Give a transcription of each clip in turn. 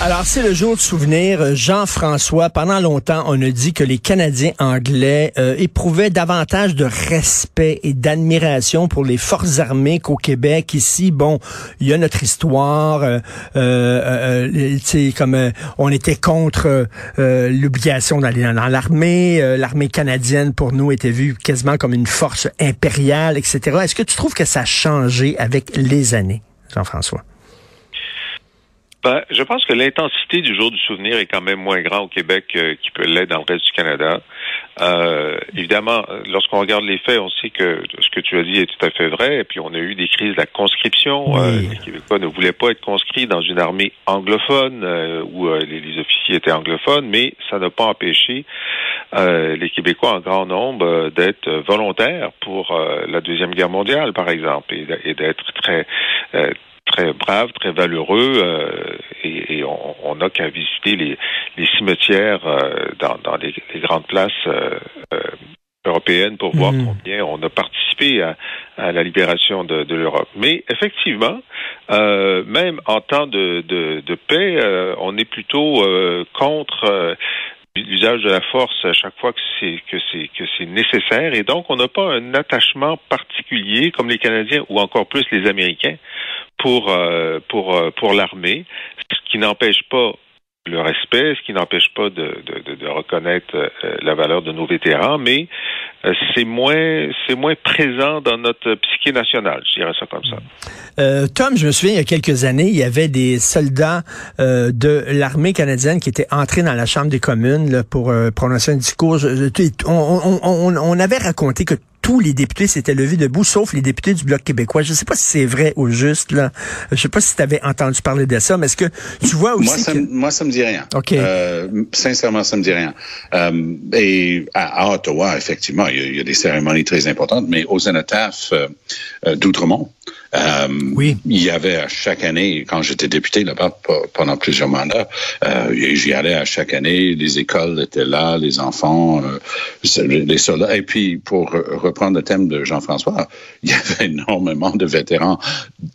Alors, c'est le jour de souvenir. Jean-François, pendant longtemps, on a dit que les Canadiens anglais euh, éprouvaient davantage de respect et d'admiration pour les forces armées qu'au Québec. Ici, bon, il y a notre histoire. Euh, euh, euh comme on était contre l'obligation d'aller dans, l'armée. L'armée canadienne, pour nous, était vue quasiment comme une force impériale, etc. Est-ce que tu trouves que ça a changé avec les années, Jean-François? Ben, je pense que l'intensité du jour du souvenir est quand même moins grande au Québec euh, qu'il peut l'être dans le reste du Canada. Euh, évidemment, lorsqu'on regarde les faits, on sait que ce que tu as dit est tout à fait vrai. Et puis, on a eu des crises de la conscription. Euh, les Québécois ne voulaient pas être conscrits dans une armée anglophone euh, où les, les, officiers étaient anglophones, mais ça n'a pas empêché les Québécois en grand nombre d'être volontaires pour la deuxième guerre mondiale, par exemple, et d'être très très brave, très valeureux, euh, et, et, on n'a qu'à visiter les, les cimetières euh, dans, dans les, les, grandes places euh, européennes pour voir hmm. combien on a participé à, à la libération de, de l'Europe. Mais effectivement, même en temps de, de, de paix, on est plutôt contre l'usage de la force à chaque fois que c'est que c'est que c'est nécessaire et donc on n'a pas un attachement particulier comme les Canadiens ou encore plus les Américains pour euh, pour euh, pour l'armée, ce qui n'empêche pas le respect, ce qui n'empêche pas de, de, de, reconnaître euh, la valeur de nos vétérans, mais c'est moins c'est moins présent dans notre psyché nationale, je dirais ça comme ça. Euh, Tom, je me souviens il y a quelques années, il y avait des soldats euh, de l'armée canadienne qui étaient entrés dans la Chambre des communes là, pour prononcer un discours. on, on, on, on avait raconté que tous les députés s'étaient levés debout, sauf les députés du Bloc québécois. Je ne sais pas si c'est vrai ou juste. Là. Je sais pas si tu avais entendu parler de ça, mais est-ce que tu vois aussi... Moi, ça, moi, ça me dit rien. OK. Euh, sincèrement, ça me dit rien. Euh, et à, Ottawa, effectivement, il y, a, des cérémonies très importantes, mais aux Zenotaphes euh, d'Outremont, euh, oui. Il y avait à chaque année, quand j'étais député là-bas pendant plusieurs mandats, euh, j'y allais à chaque année, les écoles étaient là, les enfants, euh, les soldats. Et puis, pour reprendre le thème de Jean-François, il y avait énormément de vétérans,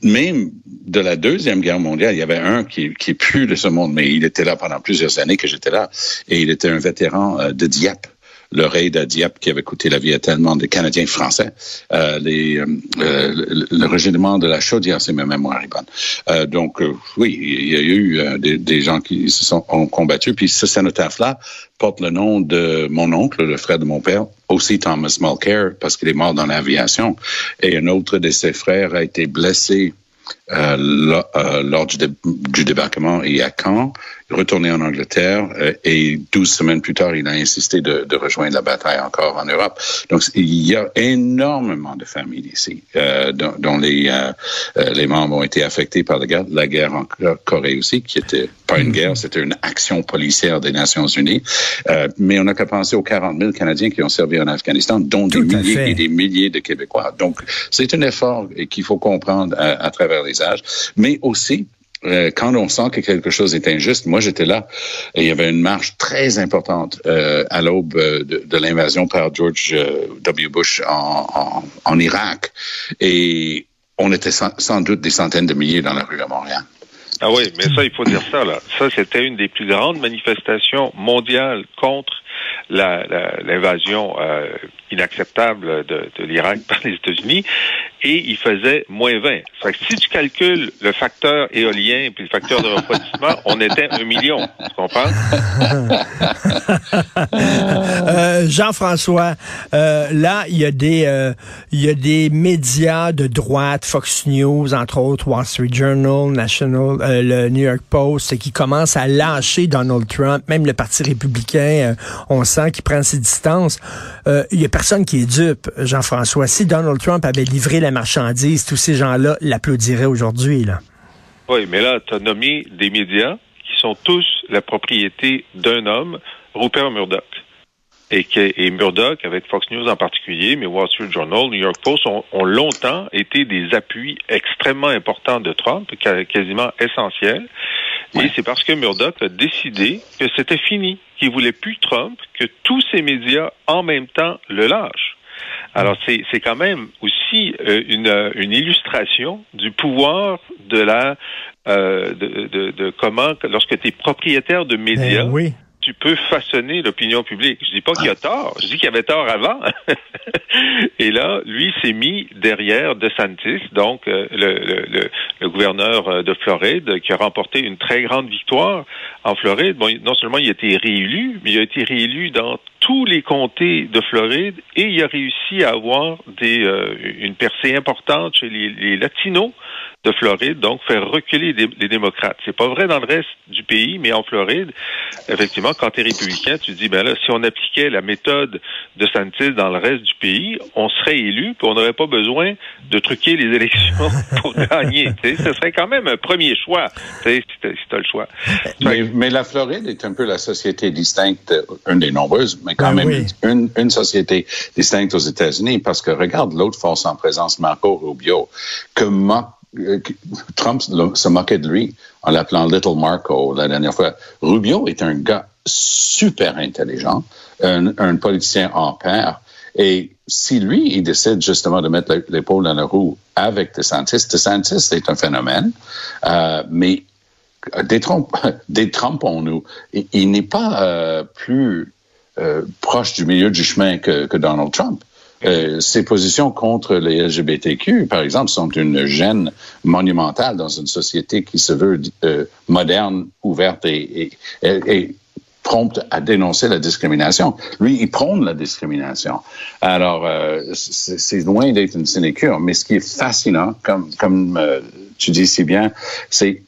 même de la Deuxième Guerre mondiale. Il y avait un qui, qui est plus de ce monde, mais il était là pendant plusieurs années que j'étais là. Et il était un vétéran de Dieppe le raid à Dieppe qui avait coûté la vie à tellement de Canadiens français. Euh, les, euh, le, régiment de la Chaudière, c'est ma mémoire est bonne. Euh, donc, euh, oui, il y a eu euh, des, des, gens qui se sont ont combattu. Puis ce cénotaphe-là porte le nom de mon oncle, le frère de mon père, aussi Thomas Mulcair, parce qu'il est mort dans l'aviation. Et un autre de ses frères a été blessé euh, euh, lors du, du, débarquement et à Caen, retourné en Angleterre euh, et douze semaines plus tard, il a insisté de, de, rejoindre la bataille encore en Europe. Donc, il y a énormément de familles ici euh, dont, dont, les, les membres ont été affectés par la guerre, la guerre en Corée aussi, qui était pas une guerre, c'était une action policière des Nations Unies. mais on n'a qu'à penser aux 40 000 Canadiens qui ont servi en Afghanistan, dont des milliers et des milliers de Québécois. Donc, c'est un effort qu'il faut comprendre à, à travers les mais aussi euh, quand on sent que quelque chose est injuste, moi j'étais là, et il y avait une marche très importante euh, à l'aube euh, de, l'invasion par George W. Bush en, Irak, et on était sans, doute des centaines de milliers dans la rue à Montréal. Ah oui, mais ça, il faut dire ça, là. Ça, c'était une des plus grandes manifestations mondiales contre l'invasion inacceptable de, de l'Irak par les États-Unis et il faisait moins 20. Fait que si tu calcules le facteur éolien puis le facteur de refroidissement, on était un million. Tu comprends? euh, Jean-François, euh, là, il y a des euh, il y a des médias de droite, Fox News, entre autres, Wall Street Journal, National, euh, le New York Post, qui commencent à lâcher Donald Trump, même le Parti républicain, on sent qu'il prend ses distances. Il y a personne qui est dupe, Jean-François. Si Donald Trump avait livré la marchandise, tous ces gens-là l'applaudiraient aujourd'hui. Là. Oui, mais là, tu as nommé des médias qui sont tous la propriété d'un homme, Rupert Murdoch. Et, et Murdoch, avec Fox News en particulier, mais Wall Street Journal, New York Post, ont, ont longtemps été des appuis extrêmement importants de Trump, quasiment essentiels. Et c'est parce que Murdoch a décidé que c'était fini, qu'il voulait plus Trump, que tous ces médias en même temps le lâchent. Alors c'est c'est quand même aussi euh, une, euh, une illustration du pouvoir de la euh, de, de, de comment lorsque tu es propriétaire de médias. Ben oui tu peux façonner l'opinion publique. Je dis pas qu'il a tort, je dis qu'il avait tort avant. Et là, lui s'est mis derrière DeSantis, donc euh, le, le, le, gouverneur euh, de Floride, qui a remporté une très grande victoire en Floride. Bon, non seulement il a été réélu, mais il a été réélu dans tous les comtés de Floride et il a réussi à avoir des, euh, une percée importante chez les, les Latinos de Floride, donc faire reculer les, les démocrates. C'est pas vrai dans le reste du pays, mais en Floride, effectivement, quand tu es républicain, tu dis, ben là, si on appliquait la méthode de Santis dans le reste du pays, on serait élu, puis on n'aurait pas besoin de truquer les élections pour gagner. ce serait quand même un premier choix, si tu as le choix. Mais, mais, la Floride est un peu la société distincte, une des nombreuses, mais quand ben même une, une société distincte aux États-Unis, parce que regarde l'autre force en présence, Marco Rubio, que euh, Trump se moquait de lui en l'appelant Little Marco la dernière fois. Rubio est un gars super intelligent, un, politicien en pair. Et si lui, il décide justement de mettre l'épaule dans la roue avec DeSantis, DeSantis est un phénomène, euh, mais détrompons-nous, il, n'est pas euh, plus euh, proche du milieu du chemin que Donald Trump. Euh, ses positions contre les LGBTQ, par exemple, sont une gêne monumentale dans une société qui se veut euh, moderne, ouverte et, et, et, prompte à dénoncer la discrimination. Lui, il prône la discrimination. Alors, euh, c'est loin d'être une sinécure. Mais ce qui est fascinant, comme, comme euh, tu dis si bien, c'est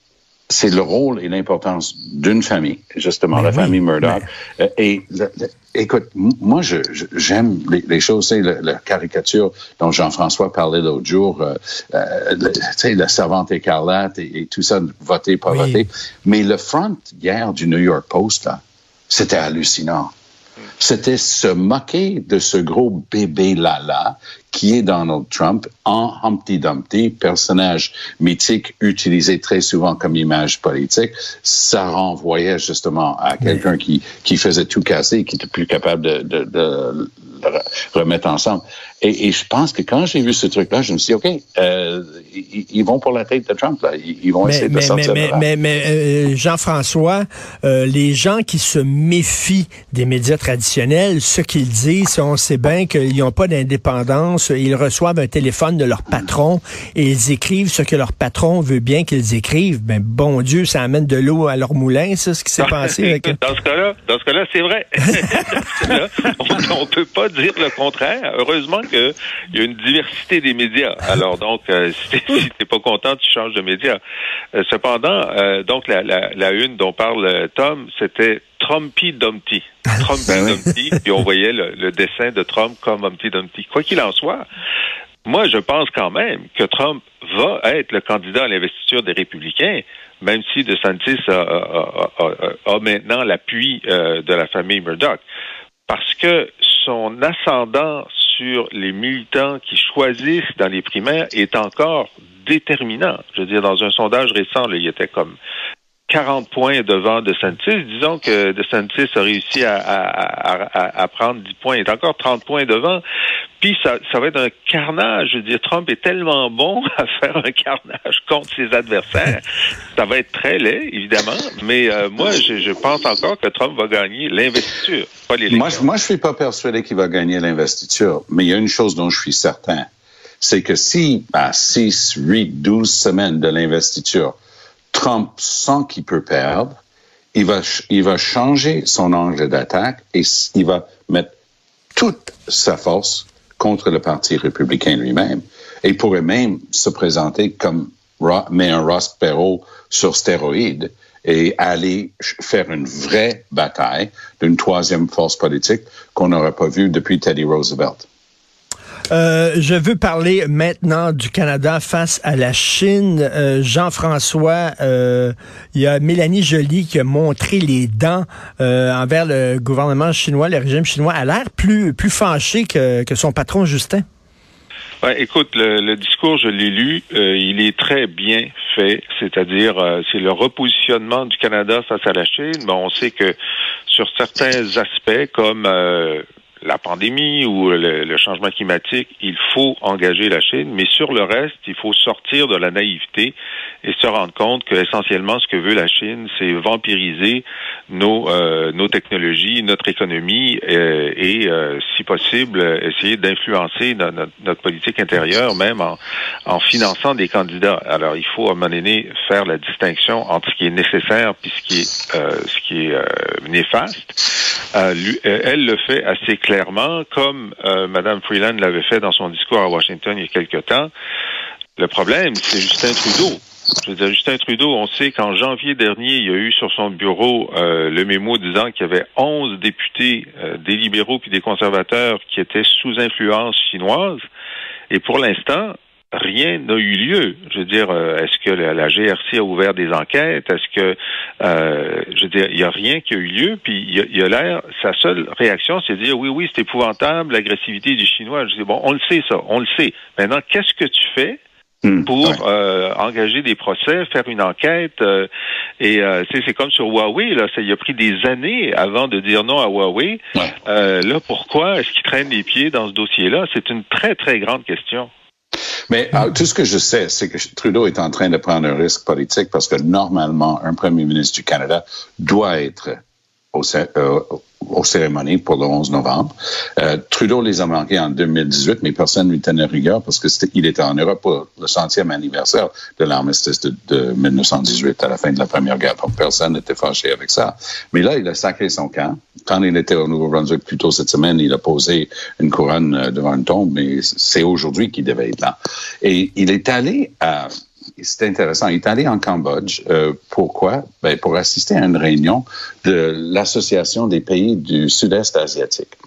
c'est le rôle et l'importance d'une famille, justement, Mais la oui, famille Murdoch. mais... Euh, et le, le, écoute, moi, je, j'aime les, les, choses, c'est la caricature dont Jean-François parlait l'autre jour, euh, euh, tu sais, la servante écarlate et, et, tout ça, voter, pas oui. voter. Mais le front hier du New York Post, là, c'était hallucinant. C'était se moquer de ce gros bébé Lala qui est Donald Trump en Humpty Dumpty, personnage mythique utilisé très souvent comme image politique. Ça renvoyait justement à quelqu'un qui, qui faisait tout casser et qui était plus capable de, de, de le remettre ensemble. Et, et, je pense que quand j'ai vu ce truc-là, je me suis dit, OK, euh, ils, ils, vont pour la tête de Trump. Là. Ils, ils vont mais, essayer mais, de sortir mais, de. Mais, mais euh, Jean-François, euh, les gens qui se méfient des médias traditionnels, ce qu'ils disent, on sait bien qu'ils n'ont pas d'indépendance. Ils reçoivent un téléphone de leur patron et ils écrivent ce que leur patron veut bien qu'ils écrivent. Ben, bon Dieu, ça amène de l'eau à leur moulin, ça, ce qui s'est passé. Avec... Dans ce cas-là, dans ce cas-là, c'est vrai. là, on ne peut pas dire le contraire. Heureusement qu'il y a une diversité des médias. Alors donc, euh, si t'es pas content, tu changes de média. Euh, cependant, euh, donc la, la, la, une dont parle Tom, c'était Trumpy Dumpty. Trumpy ben Dumpty, puis on voyait le, le, dessin de Trump comme Humpty Dumpty. Quoi qu'il en soit, moi, je pense quand même que Trump va être le candidat à l'investiture des républicains, même si DeSantis a, a, a, a maintenant l'appui euh, de la famille Murdoch. Parce que son ascendant sur les militants qui choisissent dans les primaires est encore déterminant. Je veux dire, dans un sondage récent, là, il était comme 40 points devant DeSantis. Disons que DeSantis a réussi à, à, à, à, prendre 10 points. Il est encore 30 points devant. Puis ça, ça va être un carnage. Je veux dire, Trump est tellement bon à faire un carnage contre ses adversaires. ça va être très laid, évidemment. Mais euh, moi, je, je, pense encore que Trump va gagner l'investiture, pas. Moi, moi, je suis pas persuadé qu'il va gagner l'investiture. Mais il y a une chose dont je suis certain. C'est que si, à 6, 8, 12 semaines de l'investiture, Trump sent qu'il peut perdre, il va, il va changer son angle d'attaque et il va mettre toute sa force contre le Parti républicain lui-même. Il pourrait même se présenter comme mais un Ross Perot sur stéroïdes et aller faire une vraie bataille d'une troisième force politique qu'on n'aurait pas vue depuis Teddy Roosevelt. Euh, je veux parler maintenant du Canada face à la Chine. Euh, Jean-François, euh, il y a Mélanie Joly qui a montré les dents euh, envers le gouvernement chinois, le régime chinois, a l'air plus, plus fâché que, que son patron Justin. Ouais, écoute, le, le, discours, je l'ai lu, euh, il est très bien fait, c'est-à-dire euh, c'est le repositionnement du Canada face à la Chine. Mais on sait que sur certains aspects, comme euh, la pandémie ou le, le, changement climatique, il faut engager la Chine, mais sur le reste, il faut sortir de la naïveté et se rendre compte que essentiellement ce que veut la Chine, c'est vampiriser nos euh, nos technologies, notre économie euh, et, euh, si possible, essayer d'influencer notre, notre, politique intérieure, même en, en finançant des candidats. Alors, il faut à un moment donné faire la distinction entre ce qui est nécessaire puis ce qui est euh, ce qui est néfaste. Lui, elle le fait assez clairement clairement, comme euh, Mme Freeland l'avait fait dans son discours à Washington il y a quelque temps. Le problème, c'est Justin Trudeau. Je veux dire, Justin Trudeau, on sait qu'en janvier dernier, il y a eu sur son bureau euh, le mémo disant qu'il y avait 11 députés, euh, des libéraux puis des conservateurs, qui étaient sous influence chinoise. Et pour l'instant, rien n'a eu lieu. Je veux dire, euh, est-ce que la, GRC a ouvert des enquêtes? Est-ce que, euh, je veux dire, il n'y a rien qui a eu lieu? Puis il y a, l'air, sa seule réaction, c'est de dire oui, oui, c'est épouvantable, l'agressivité du Chinois. Je dis bon, on le sait ça, on le sait. Maintenant, qu'est-ce que tu fais? Hmm. pour euh, engager des procès, faire une enquête. et c'est comme sur Huawei, là, ça il a pris des années avant de dire non à Huawei. là, pourquoi est-ce qu'il traîne les pieds dans ce dossier-là? C'est une très, très grande question. Mais ah, tout ce que je sais, c'est que Trudeau est en train de prendre un risque politique parce que normalement, un premier ministre du Canada doit être au, euh, aux cérémonies pour le 11 novembre. Euh, Trudeau les a manqués en 2018, mais personne ne lui tenait rigueur parce que il était en Europe pour le centième anniversaire de l'armistice de, de, 1918 à la fin de la Première Guerre. Donc personne n'était fâché avec ça. Mais là, il a sacré son camp. Quand il était au Nouveau-Brunswick plus tôt cette semaine, il a posé une couronne euh, devant une tombe, mais c'est aujourd'hui qu'il devait être là. Et il est allé à c'est intéressant. Il est allé en Cambodge. Euh, pourquoi? Ben, pour assister à une réunion de l'Association des pays du Sud-Est asiatique.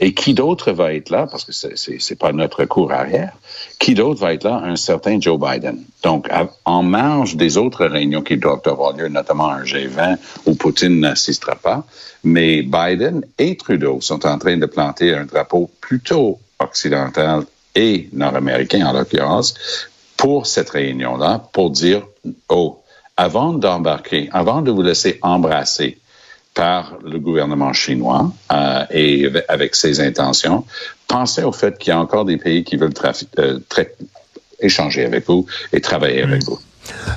Et qui d'autre va être là, parce que c'est pas notre cours arrière, qui d'autre va être là? Un certain Joe Biden. Donc, en marge des autres réunions qui doivent avoir lieu, notamment un G20 où Poutine n'assistera pas, mais Biden et Trudeau sont en train de planter un drapeau plutôt occidental et nord-américain en l'occurrence, pour cette réunion-là pour dire, oh, avant d'embarquer, avant de vous laisser embrasser par le gouvernement chinois euh, et avec ses intentions, pensez au fait qu'il y a encore des pays qui veulent euh, échanger avec vous et travailler avec vous.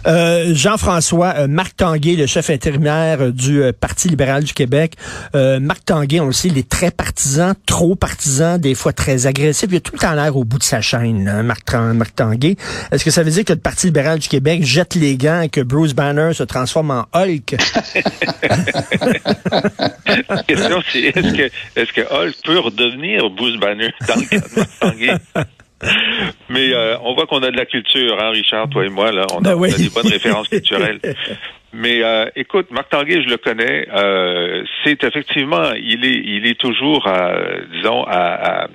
Euh, Jean-François, euh, Marc Tanguay, le chef intérimaire euh, du Parti libéral du Québec. Marc Tanguay, on le sait, il est très partisan, trop partisan, des fois très agressif. Il a tout le temps l'air au bout de sa chaîne, hein, Marc, Marc Tanguay. Est-ce que ça veut dire que le Parti libéral du Québec jette les gants et que Bruce Banner se transforme en Hulk? La question, c'est est-ce que, Hulk peut redevenir Bruce Banner dans le cas de Marc Tanguay? Mais euh, on voit qu'on a de la culture, hein, Richard, toi et moi, là. On, a, ben des bonnes références culturelles. Mais euh, écoute, Marc Tanguay, je le connais. Euh, c'est effectivement, il est, il est toujours, disons, à,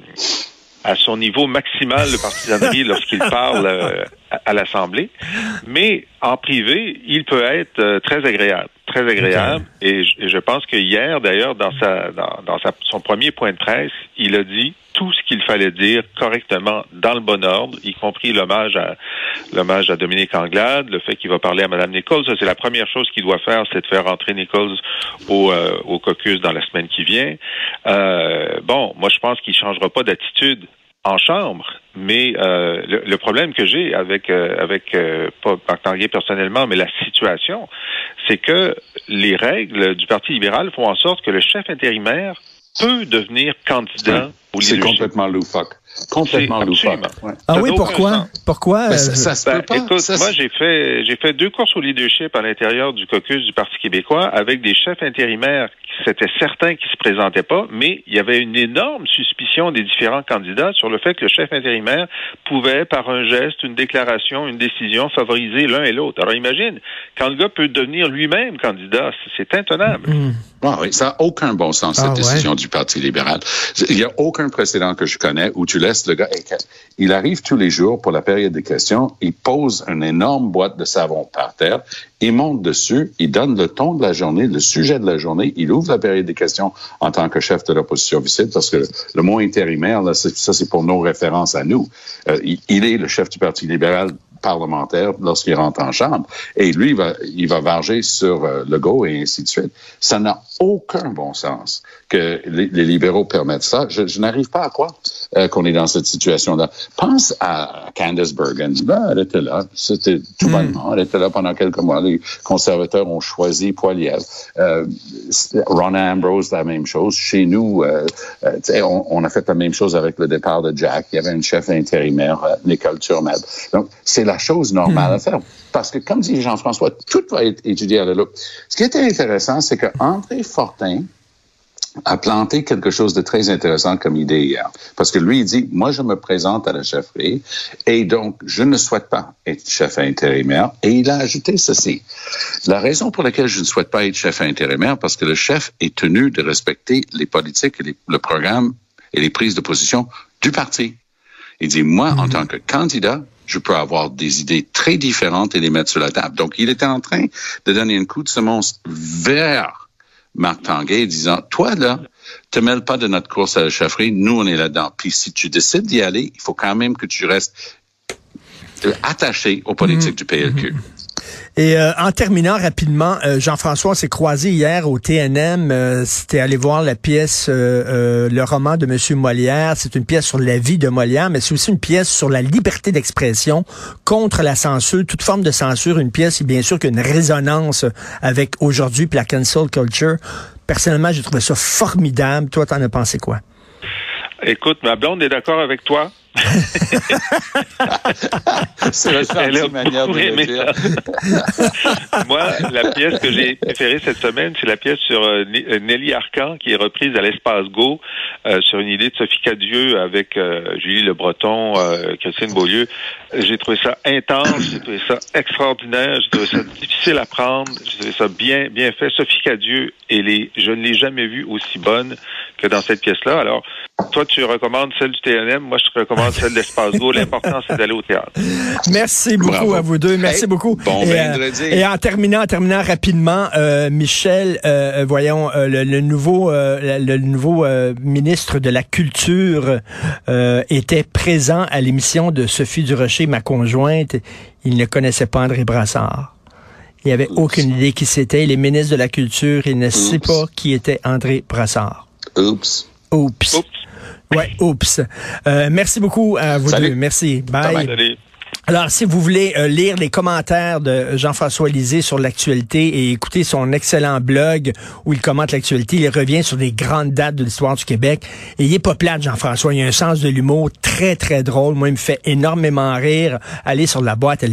à, son niveau maximal de partisanerie lorsqu'il parle à, l'Assemblée. Mais en privé, il peut être très agréable, très agréable. Et, je pense que hier, d'ailleurs, dans sa, dans, dans sa, son premier point de presse, il a dit tout ce qu'il fallait dire correctement dans le bon ordre, y compris l'hommage à l'hommage à Dominique Anglade, le fait qu'il va parler à Mme Nichols. C'est la première chose qu'il doit faire, c'est de faire rentrer Nichols au, euh, au caucus dans la semaine qui vient. Euh, bon, moi, je pense qu'il changera pas d'attitude en chambre, mais euh, le, problème que j'ai avec avec pas Marc personnellement, mais la situation, c'est que les règles du Parti libéral font en sorte que le chef intérimaire peut devenir candidat au C'est complètement loufoque. Complètement loufoque. Ah oui, pourquoi? Pourquoi? Ben, ça, se peut ben, pas. Écoute, moi, j'ai fait, j'ai fait deux courses au leadership à l'intérieur du caucus du Parti québécois avec des chefs intérimaires c'était certain qu'ils se présentaient pas, mais il y avait une énorme suspicion des différents candidats sur le fait que le chef intérimaire pouvait, par un geste, une déclaration, une décision, favoriser l'un et l'autre. Alors imagine, quand le gars peut devenir lui-même candidat, c'est intenable. Mm. oui, ça n'a aucun bon sens, cette ah, décision du Parti libéral. Il n'y a aucun précédent que je connais où tu laisses le gars. Il arrive tous les jours pour la période de questions. Il pose une énorme boîte de savon par terre. Il monte dessus. Il donne le ton de la journée, le sujet de la journée. Il ouvre la période de questions en tant que chef de l'opposition officielle parce que le, mot intérimaire, là, ça, c'est pour nos références à nous. Euh, il est le chef du Parti libéral parlementaire lorsqu'il rentre en chambre. Et lui, il va, il va varger sur euh, le go et ainsi de suite. Ça n'a aucun bon sens que les, libéraux permettent ça. Je, n'arrive pas à croire euh, qu'on dans cette situation-là. Pense à Candace Bergen. Ben, elle était là. C'était tout mm. bonnement. Elle était là pendant quelques mois. Les conservateurs ont choisi Poilievre. Euh, Ron Ambrose, la même chose. Chez nous, euh, euh on, on, a fait la même chose avec le départ de Jack. Il y avait une chef intérimaire, Nicole Turmed. Donc, c'est la chose normale à hmm. faire. Parce que, comme dit Jean-François, tout va être étudié à la loupe. Ce qui était intéressant, c'est que André Fortin a planté quelque chose de très intéressant comme idée hier. Parce que lui, il dit, moi, je me présente à la chefferie et donc, je ne souhaite pas être chef intérimaire. Et il a ajouté ceci. La raison pour laquelle je ne souhaite pas être chef intérimaire, parce que le chef est tenu de respecter les politiques et le programme et les prises de position du parti. Il dit, moi, en mhm. tant que candidat, je peux avoir des idées très différentes et les mettre sur la table. Donc, il était en train de donner un coup de semence vers Marc Tanguay, disant, toi, là, te mêles pas de notre course à la chefferie, nous, on est là-dedans. Puis si tu décides d'y aller, il faut quand même que tu restes attaché aux politiques du PLQ. Et euh, en terminant rapidement, euh, Jean-François s'est croisé hier au TNM. Euh, C'était aller voir la pièce, le roman de Monsieur Molière. C'est une pièce sur la vie de Molière, mais c'est aussi une pièce sur la liberté d'expression contre la censure, toute forme de censure. Une pièce, bien sûr, qu'une résonance avec aujourd'hui la cancel culture. Personnellement, j'ai trouvé ça formidable. Toi, t'en as pensé quoi? Écoute, ma blonde est d'accord avec toi. C'est la manière de le dire. Moi, la pièce que j'ai préférée cette semaine, c'est la pièce sur euh, euh, Nelly Arcan, qui est reprise à l'Espace Go, euh, sur une idée de Sophie Cadieux avec Julie Le Breton, Christine Beaulieu. J'ai trouvé ça intense, j'ai trouvé ça extraordinaire, j'ai trouvé ça difficile à prendre, j'ai trouvé ça bien, bien fait. Sophie Cadieux, et les, je ne l'ai jamais vue aussi bonne que dans cette pièce-là. Alors, toi, tu recommandes celle du TNM, moi, je recommande celle de l'Espace Go. L'important, c'est d'aller au théâtre. Merci beaucoup à vous deux. Merci beaucoup. Bon et, vendredi. et en terminant, en terminant rapidement, euh, Michel, euh, voyons, euh, le, nouveau, le nouveau ministre de la Culture était présent à l'émission de Sophie Durocher, ma conjointe. Il ne connaissait pas André Brassard. Il n'y avait aucune idée qui c'était. Il est ministre de la Culture. Il ne sait pas qui était André Brassard. Oups. Oups. Oups. Ouais, oups. Euh, merci beaucoup à vous deux. Merci. Bye. Alors, si vous voulez euh, lire les commentaires de Jean-François Lisée sur l'actualité et écouter son excellent blog où il commente l'actualité, il revient sur des grandes dates de l'histoire du Québec. Et il est pas plate, Jean-François. Il a un sens de l'humour très, très drôle. Moi, il me fait énormément rire. Allez sur la boîte